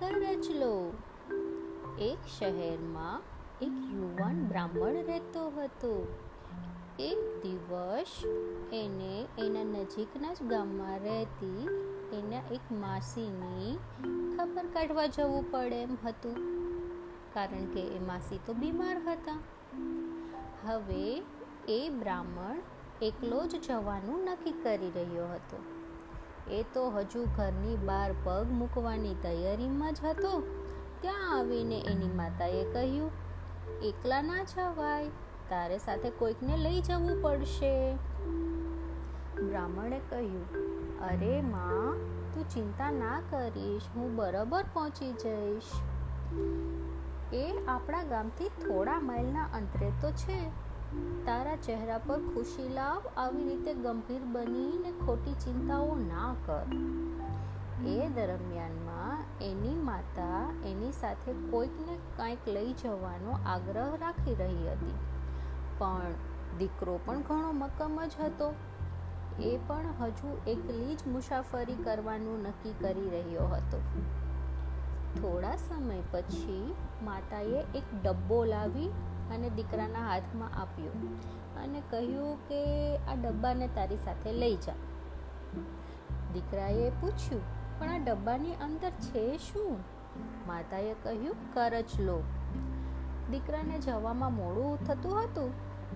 કરચલો. એક શહેરમાં એક યુવાન બ્રાહ્મણ રહેતો હતો. એક દિવસ એને એના નજીકના જ ગામમાં રહેતી એના એક માસીની ખબર કાઢવા જવું પડે એમ હતું, કારણ કે એ માસી તો બીમાર હતા. હવે એ બ્રાહ્મણ એકલો જ જવાનું નક્કી કરી રહ્યો હતો. એ તો હજુ ઘરની બહાર પગ મૂકવાની તૈયારીમાં જ હતો. ત્યાં આવીને એની માતાએ કહ્યું, એકલા ના જવાય, તારે સાથે કોઈકને લઈ જવું પડશે. બ્રાહ્મણે કહ્યું, અરે માં, તું ચિંતા ના કરીશ, હું બરાબર પહોંચી જઈશ. એ આપણા ગામથી થોડા માઇલના અંતરે તો છે તારા ચહેરા પર ખુશી લાવ, આવી રીતે ગંભીર બનીને ખોટી ચિંતાઓ ના કર. એ દરમિયાનમાં એની માતા એની સાથે કોઈકને કાંઈક લઈ જવાનો આગ્રહ રાખી રહી હતી. પણ દીકરો પણ ઘણો મક્કમ જ હતો. એ પણ હજુ એકલી જ મુસાફરી કરવાનું નક્કી કરી રહ્યો હતો. થોડા સમય પછી માતાએ એક ડબ્બો લાવી અને દીકરાના હાથમાં આપ્યો અને કહ્યું કે આ ડબ્બાને તારી સાથે લઈ જા. દીકરાએ પૂછ્યું, પણ આ ડબ્બાની અંદર છે શું? માતાએ કહ્યું કરચલો દીકરાને જવામાં મોડું થતું હતું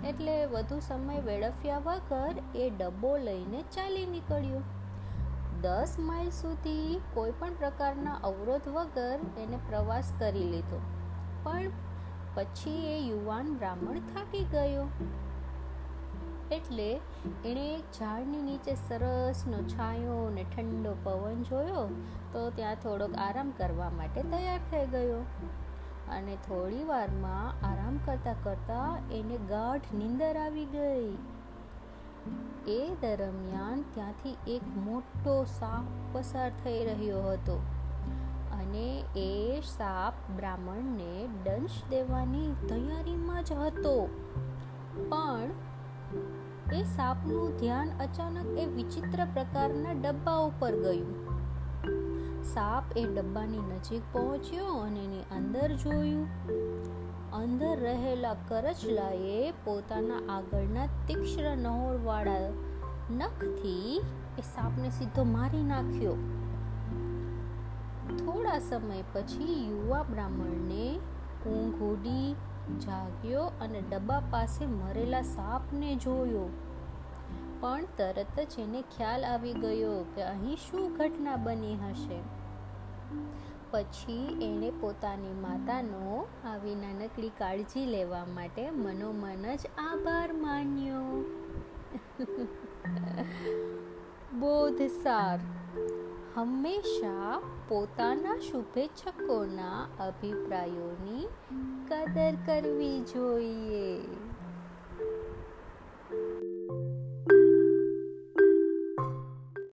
એટલે વધુ સમય વેડફ્યા વગર એ ડબ્બો લઈને ચાલી નીકળ્યો. દસ માઇલ સુધી કોઈ પણ પ્રકારના અવરોધ વગર એને પ્રવાસ કરી લીધો. પણ પછી એ યુવાન બ્રાહ્મણ થાકી ગયો. એટલે એણે એક ઝાડની નીચે સરસનો છાંયો અને ઠંડો પવન જોયો તો ત્યાં થોડોક આરામ કરવા માટે તૈયાર થઈ ગયો. અને થોડી વારમાં આરામ કરતાં કરતાં એને ગાઢ નીંદર આવી ગઈ. એ દરમિયાન ત્યાંથી એક મોટો સાપ પસાર થઈ રહ્યો હતો. અને એ સાપ બ્રાહ્મણને દંશ દેવાની તૈયારીમાં જ હતો. પણ એ સાપનું ધ્યાન અચાનક એ વિચિત્ર પ્રકારના ડબ્બા ઉપર ગયું. સાપ એ ડબ્બાની નજીક પહોંચ્યો અને એની અંદર જોયું. અંદર રહેલા કરચલાએ પોતાના આગળના તીક્ષ્ણ નહોરવાળા નખથી એ સાપને સીધો મારી નાખ્યો. થોડા સમય પછી યુવા બ્રાહ્મણને ઊંઘ ઉડી જાગ્યો અને ડબ્બા પાસે મરેલા સાપને જોયો. પણ તરત જ એને ખ્યાલ આવી ગયો કે અહીં શું ઘટના બની હશે. પછી એણે પોતાની માતાનો આવી નાનકડી કાળજી લેવા માટે મનોમન જ આભાર માન્યો. બોધસાર હંમેશા પોતાના શુભેચ્છકોના અભિપ્રાયોની કદર કરવી જોઈએ.